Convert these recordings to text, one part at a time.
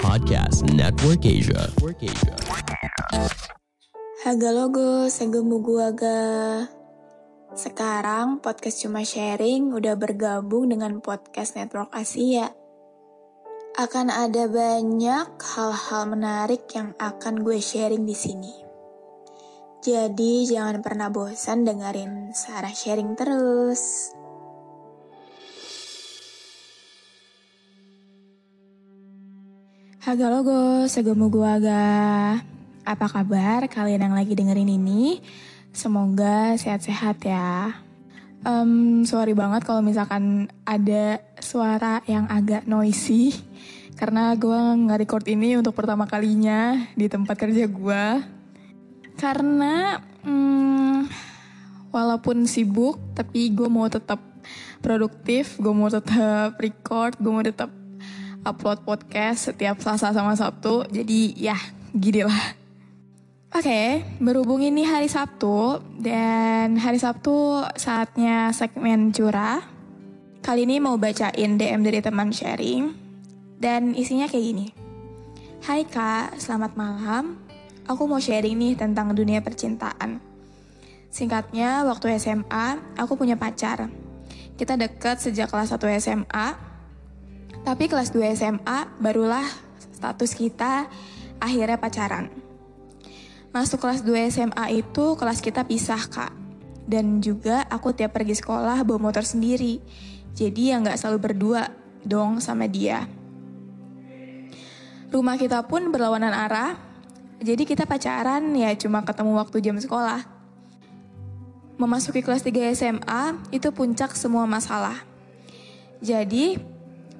Podcast Network Asia. Network Asia. Haga logo, segemu gua ga. Sekarang podcast cuma sharing udah bergabung dengan podcast Network Asia. Akan ada banyak hal-hal menarik yang akan gue sharing di sini. Jadi jangan pernah bosan dengerin Sarah sharing terus. Haga logo, segemu gua aga. Apa kabar kalian yang lagi dengerin ini? Semoga sehat-sehat ya. Um, sorry banget kalau misalkan ada suara yang agak noisy. Karena gue nge-record ini untuk pertama kalinya di tempat kerja gue. Karena hmm, walaupun sibuk, tapi gue mau tetap produktif, gue mau tetap record, gue mau tetap upload podcast setiap Selasa sama Sabtu. Jadi ya gini lah. Oke, berhubung ini hari Sabtu dan hari Sabtu saatnya segmen curah. Kali ini mau bacain DM dari teman sharing dan isinya kayak gini. Hai kak, selamat malam. Aku mau sharing nih tentang dunia percintaan. Singkatnya, waktu SMA, aku punya pacar. Kita deket sejak kelas 1 SMA, tapi kelas 2 SMA barulah status kita akhirnya pacaran. Masuk kelas 2 SMA itu kelas kita pisah kak. Dan juga aku tiap pergi sekolah bawa motor sendiri. Jadi ya nggak selalu berdua dong sama dia. Rumah kita pun berlawanan arah. Jadi kita pacaran ya cuma ketemu waktu jam sekolah. Memasuki kelas 3 SMA itu puncak semua masalah. Jadi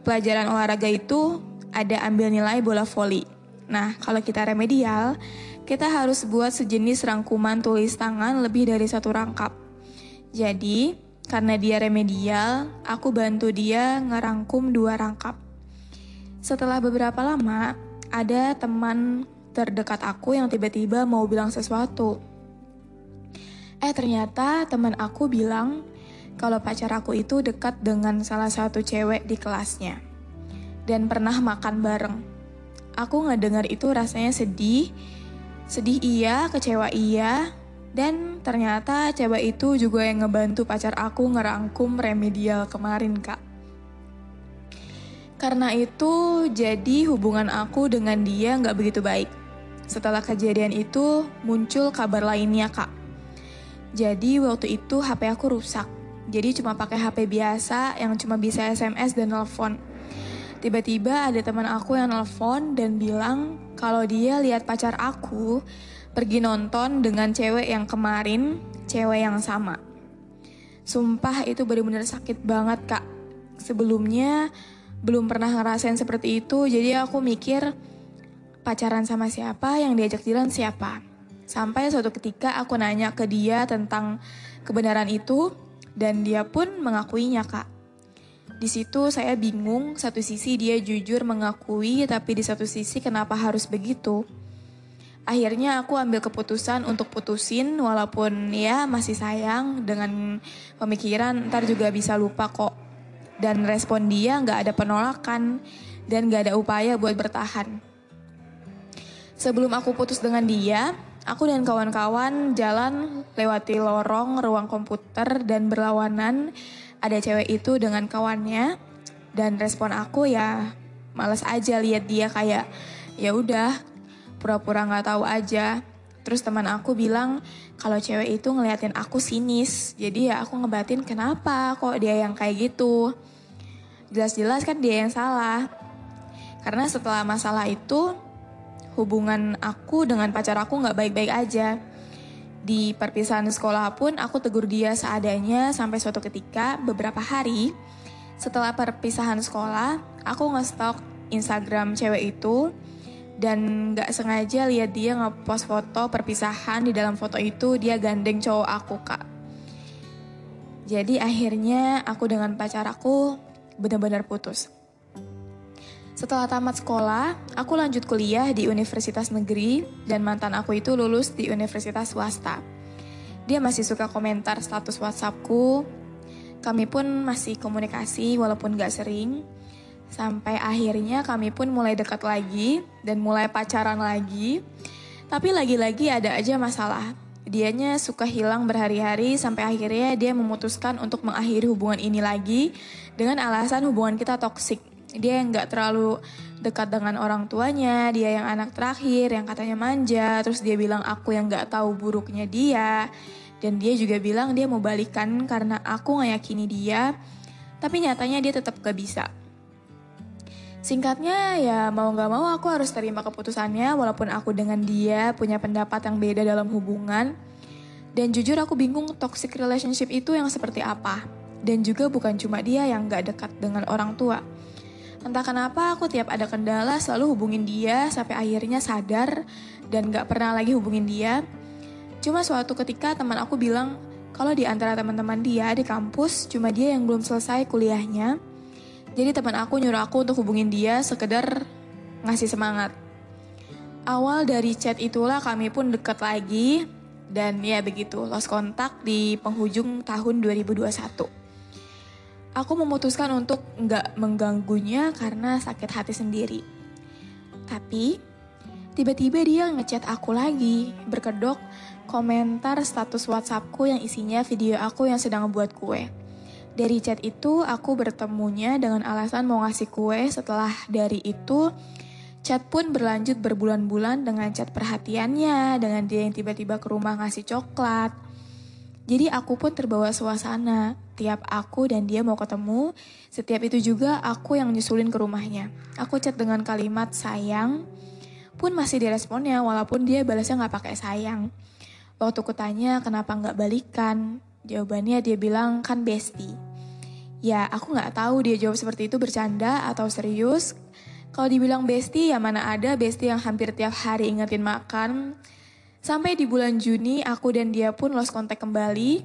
pelajaran olahraga itu ada ambil nilai bola voli. Nah, kalau kita remedial, kita harus buat sejenis rangkuman tulis tangan lebih dari satu rangkap. Jadi, karena dia remedial, aku bantu dia ngerangkum dua rangkap. Setelah beberapa lama, ada teman terdekat aku yang tiba-tiba mau bilang sesuatu. Eh ternyata teman aku bilang kalau pacar aku itu dekat dengan salah satu cewek di kelasnya. Dan pernah makan bareng. Aku ngedengar itu rasanya sedih, Sedih iya, kecewa iya, dan ternyata cewek itu juga yang ngebantu pacar aku ngerangkum remedial kemarin kak. Karena itu jadi hubungan aku dengan dia nggak begitu baik. Setelah kejadian itu muncul kabar lainnya kak. Jadi waktu itu HP aku rusak. Jadi cuma pakai HP biasa yang cuma bisa SMS dan telepon. Tiba-tiba ada teman aku yang nelfon dan bilang kalau dia lihat pacar aku pergi nonton dengan cewek yang kemarin, cewek yang sama. Sumpah itu benar-benar sakit banget kak. Sebelumnya belum pernah ngerasain seperti itu, jadi aku mikir pacaran sama siapa, yang diajak jalan siapa. Sampai suatu ketika aku nanya ke dia tentang kebenaran itu, dan dia pun mengakuinya kak. Di situ saya bingung, satu sisi dia jujur mengakui, tapi di satu sisi kenapa harus begitu? Akhirnya aku ambil keputusan untuk putusin walaupun ya masih sayang dengan pemikiran ntar juga bisa lupa kok. Dan respon dia nggak ada penolakan dan nggak ada upaya buat bertahan. Sebelum aku putus dengan dia, aku dan kawan-kawan jalan lewati lorong ruang komputer dan berlawanan. Ada cewek itu dengan kawannya dan respon aku ya males aja lihat dia kayak ya udah pura-pura nggak tahu aja. Terus teman aku bilang kalau cewek itu ngeliatin aku sinis jadi ya aku ngebatin kenapa kok dia yang kayak gitu. Jelas-jelas kan dia yang salah. Karena setelah masalah itu hubungan aku dengan pacar aku nggak baik-baik aja Di perpisahan sekolah pun aku tegur dia seadanya sampai suatu ketika beberapa hari setelah perpisahan sekolah aku nge-stalk Instagram cewek itu dan gak sengaja lihat dia ngepost foto perpisahan di dalam foto itu dia gandeng cowok aku kak. Jadi akhirnya aku dengan pacar aku benar-benar putus. Setelah tamat sekolah, aku lanjut kuliah di universitas negeri dan mantan aku itu lulus di universitas swasta. Dia masih suka komentar status WhatsAppku. Kami pun masih komunikasi walaupun gak sering. Sampai akhirnya kami pun mulai dekat lagi dan mulai pacaran lagi. Tapi lagi-lagi ada aja masalah. Dianya suka hilang berhari-hari sampai akhirnya dia memutuskan untuk mengakhiri hubungan ini lagi dengan alasan hubungan kita toksik dia yang nggak terlalu dekat dengan orang tuanya, dia yang anak terakhir, yang katanya manja, terus dia bilang aku yang nggak tahu buruknya dia, dan dia juga bilang dia mau balikan karena aku ngeyakini dia, tapi nyatanya dia tetap gak bisa. Singkatnya ya mau gak mau aku harus terima keputusannya walaupun aku dengan dia punya pendapat yang beda dalam hubungan. Dan jujur aku bingung toxic relationship itu yang seperti apa. Dan juga bukan cuma dia yang gak dekat dengan orang tua. Entah kenapa aku tiap ada kendala selalu hubungin dia sampai akhirnya sadar dan gak pernah lagi hubungin dia. Cuma suatu ketika teman aku bilang kalau di antara teman-teman dia di kampus cuma dia yang belum selesai kuliahnya. Jadi teman aku nyuruh aku untuk hubungin dia sekedar ngasih semangat. Awal dari chat itulah kami pun deket lagi dan ya begitu lost kontak di penghujung tahun 2021. Aku memutuskan untuk nggak mengganggunya karena sakit hati sendiri. Tapi, tiba-tiba dia ngechat aku lagi, berkedok komentar status WhatsAppku yang isinya video aku yang sedang membuat kue. Dari chat itu, aku bertemunya dengan alasan mau ngasih kue. Setelah dari itu, chat pun berlanjut berbulan-bulan dengan chat perhatiannya, dengan dia yang tiba-tiba ke rumah ngasih coklat. Jadi aku pun terbawa suasana. Tiap aku dan dia mau ketemu, setiap itu juga aku yang nyusulin ke rumahnya. Aku chat dengan kalimat sayang, pun masih diresponnya walaupun dia balasnya nggak pakai sayang. Waktu kutanya kenapa nggak balikan, jawabannya dia bilang kan bestie. Ya aku nggak tahu dia jawab seperti itu bercanda atau serius. Kalau dibilang bestie ya mana ada bestie yang hampir tiap hari ingetin makan. Sampai di bulan Juni aku dan dia pun lost kontak kembali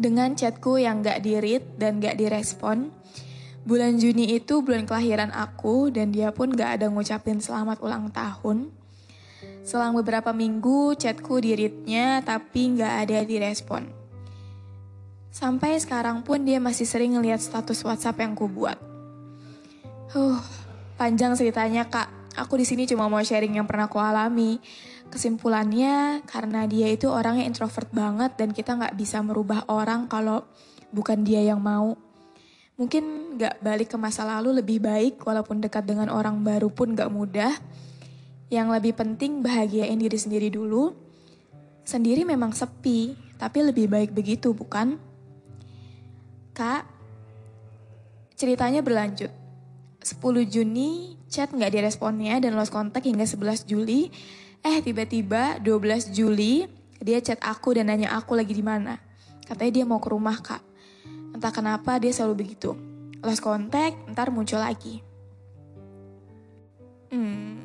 dengan chatku yang gak di-read dan gak direspon. Bulan Juni itu bulan kelahiran aku dan dia pun gak ada ngucapin selamat ulang tahun. Selang beberapa minggu chatku di-readnya tapi gak ada direspon. Sampai sekarang pun dia masih sering ngeliat status WhatsApp yang ku buat. Huh, panjang ceritanya kak. Aku di sini cuma mau sharing yang pernah ku alami. Kesimpulannya karena dia itu orangnya introvert banget dan kita nggak bisa merubah orang kalau bukan dia yang mau. Mungkin nggak balik ke masa lalu lebih baik walaupun dekat dengan orang baru pun nggak mudah. Yang lebih penting bahagiain diri sendiri dulu. Sendiri memang sepi, tapi lebih baik begitu bukan? Kak, ceritanya berlanjut. 10 Juni chat nggak diresponnya dan lost contact hingga 11 Juli Eh tiba-tiba 12 Juli dia chat aku dan nanya aku lagi di mana. Katanya dia mau ke rumah kak. Entah kenapa dia selalu begitu. Lost contact, ntar muncul lagi. Hmm,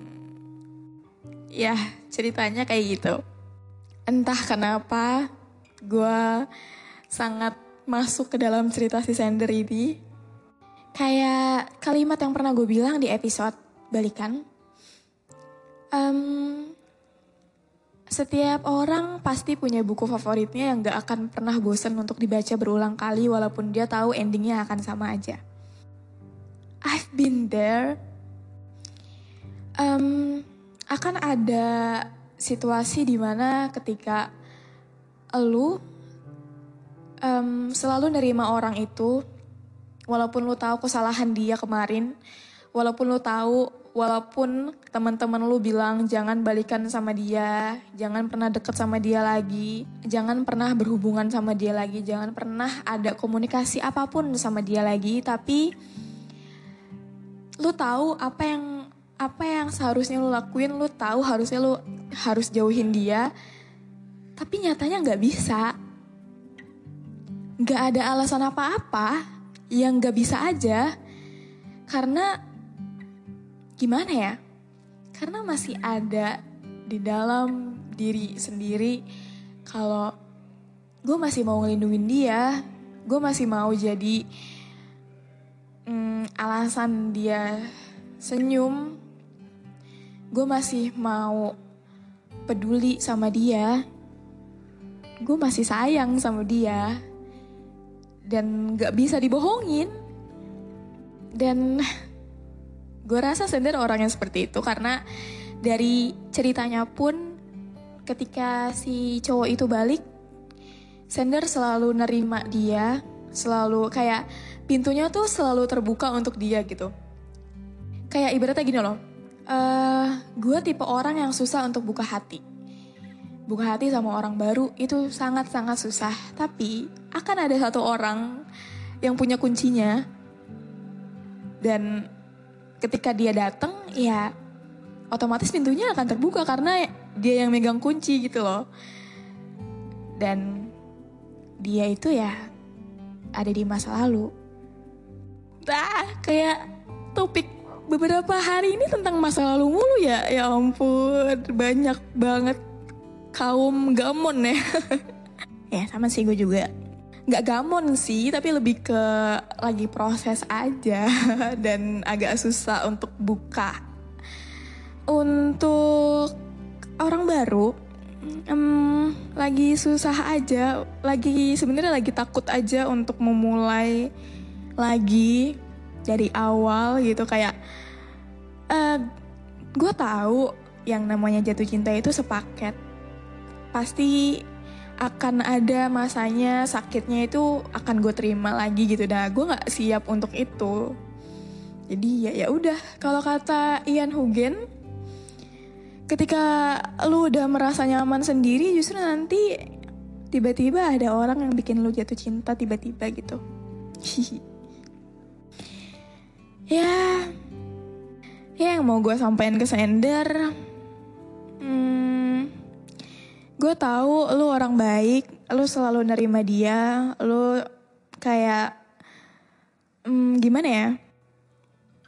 ya ceritanya kayak gitu. Entah kenapa gue sangat masuk ke dalam cerita si Sender ini. Kayak kalimat yang pernah gue bilang di episode balikan. Um, setiap orang pasti punya buku favoritnya yang gak akan pernah bosan untuk dibaca berulang kali walaupun dia tahu endingnya akan sama aja. I've been there. Um, akan ada situasi di mana ketika lu um, selalu nerima orang itu, walaupun lu tahu kesalahan dia kemarin, walaupun lu tahu walaupun teman-teman lu bilang jangan balikan sama dia, jangan pernah deket sama dia lagi, jangan pernah berhubungan sama dia lagi, jangan pernah ada komunikasi apa pun sama dia lagi, tapi lu tahu apa yang apa yang seharusnya lu lakuin, lu tahu harusnya lu harus jauhin dia. Tapi nyatanya nggak bisa. Nggak ada alasan apa-apa yang nggak bisa aja. Karena gimana ya? Karena masih ada di dalam diri sendiri kalau gue masih mau ngelindungin dia, gue masih mau jadi mm, alasan dia senyum, gue masih mau peduli sama dia, gue masih sayang sama dia, dan gak bisa dibohongin. Dan gue rasa sendiri orang yang seperti itu karena dari ceritanya pun ketika si cowok itu balik, Sender selalu nerima dia, selalu kayak pintunya tuh selalu terbuka untuk dia gitu. Kayak ibaratnya gini loh, uh, gue tipe orang yang susah untuk buka hati. Buka hati sama orang baru itu sangat-sangat susah. Tapi akan ada satu orang yang punya kuncinya. Dan ketika dia datang, ya otomatis pintunya akan terbuka karena dia yang megang kunci gitu loh. Dan dia itu ya ada di masa lalu. Nah, kayak topik beberapa hari ini tentang masa lalu mulu ya. Ya ampun, banyak banget kaum gamon ya. ya sama sih gue juga. Gak gamon sih, tapi lebih ke lagi proses aja dan agak susah untuk buka. Untuk orang baru, um, lagi susah aja, lagi sebenarnya lagi takut aja untuk memulai lagi dari awal gitu kayak uh, gue tahu yang namanya jatuh cinta itu sepaket pasti akan ada masanya sakitnya itu akan gue terima lagi gitu. Dah gue nggak siap untuk itu. Jadi ya ya udah. Kalau kata Ian Hugen ketika lu udah merasa nyaman sendiri justru nanti tiba-tiba ada orang yang bikin lu jatuh cinta tiba-tiba gitu. Ya ya yang mau gue sampaikan ke sender hmm, gue tahu lu orang baik lu selalu nerima dia lu kayak hmm, gimana ya?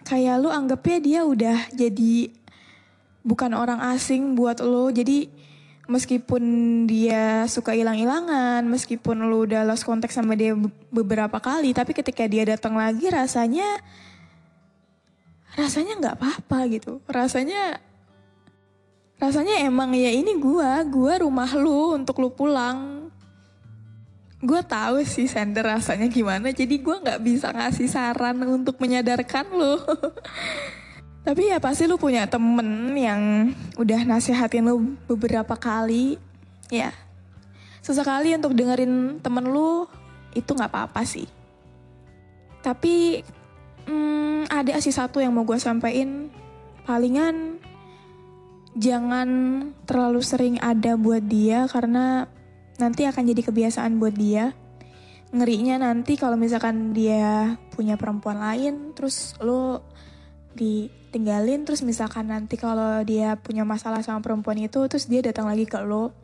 Kayak lu anggapnya dia udah jadi bukan orang asing buat lo jadi meskipun dia suka hilang-hilangan meskipun lo udah lost contact sama dia beberapa kali tapi ketika dia datang lagi rasanya rasanya nggak apa-apa gitu. Rasanya rasanya emang ya ini gua gua rumah lu untuk lu pulang. Gue tahu sih sender rasanya gimana. Jadi gue nggak bisa ngasih saran untuk menyadarkan lo tapi ya pasti lu punya temen yang udah nasihatin lu beberapa kali. Ya sesekali untuk dengerin temen lu itu nggak apa-apa sih. Tapi hmm, ada sih satu yang mau gue sampaikan. Palingan jangan terlalu sering ada buat dia karena nanti akan jadi kebiasaan buat dia. Ngerinya nanti kalau misalkan dia punya perempuan lain, terus lo ditinggalin, terus misalkan nanti kalau dia punya masalah sama perempuan itu, terus dia datang lagi ke lo.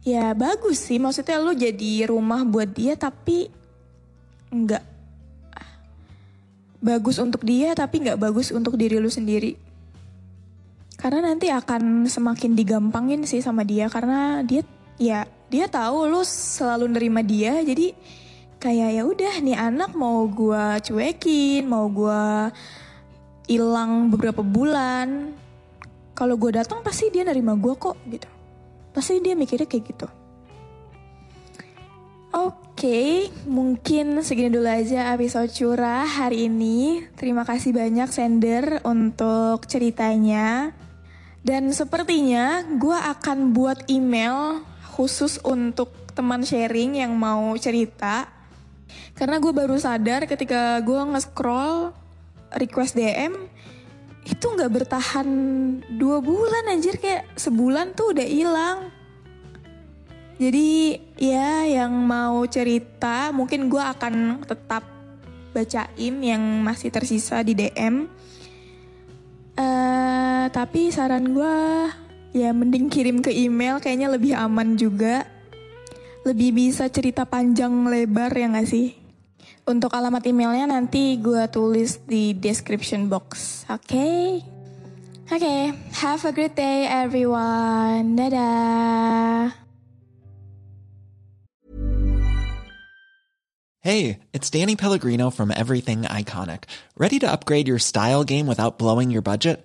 Ya bagus sih, maksudnya lo jadi rumah buat dia tapi nggak bagus untuk dia tapi nggak bagus untuk diri lu sendiri. Karena nanti akan semakin digampangin sih sama dia karena dia ya dia tahu lu selalu nerima dia jadi kayak ya udah nih anak mau gua cuekin, mau gua hilang beberapa bulan. Kalau gue datang pasti dia nerima gue kok gitu. Pasti dia mikirnya kayak gitu. Oke, mungkin segini dulu aja episode curah hari ini. Terima kasih banyak Sender untuk ceritanya. Dan sepertinya gue akan buat email khusus untuk teman sharing yang mau cerita. Karena gue baru sadar ketika gue nge-scroll request DM, itu nggak bertahan dua bulan anjir kayak sebulan tuh udah hilang jadi ya yang mau cerita mungkin gue akan tetap bacain yang masih tersisa di DM. Tapi saran gue Ya mending kirim ke email kayaknya lebih aman juga. Lebih bisa cerita panjang lebar ya gak sih? Untuk alamat emailnya nanti gue tulis di description box. Oke? Okay? Oke, okay, have a great day everyone. Dadah. Hey, it's Danny Pellegrino from Everything Iconic. Ready to upgrade your style game without blowing your budget?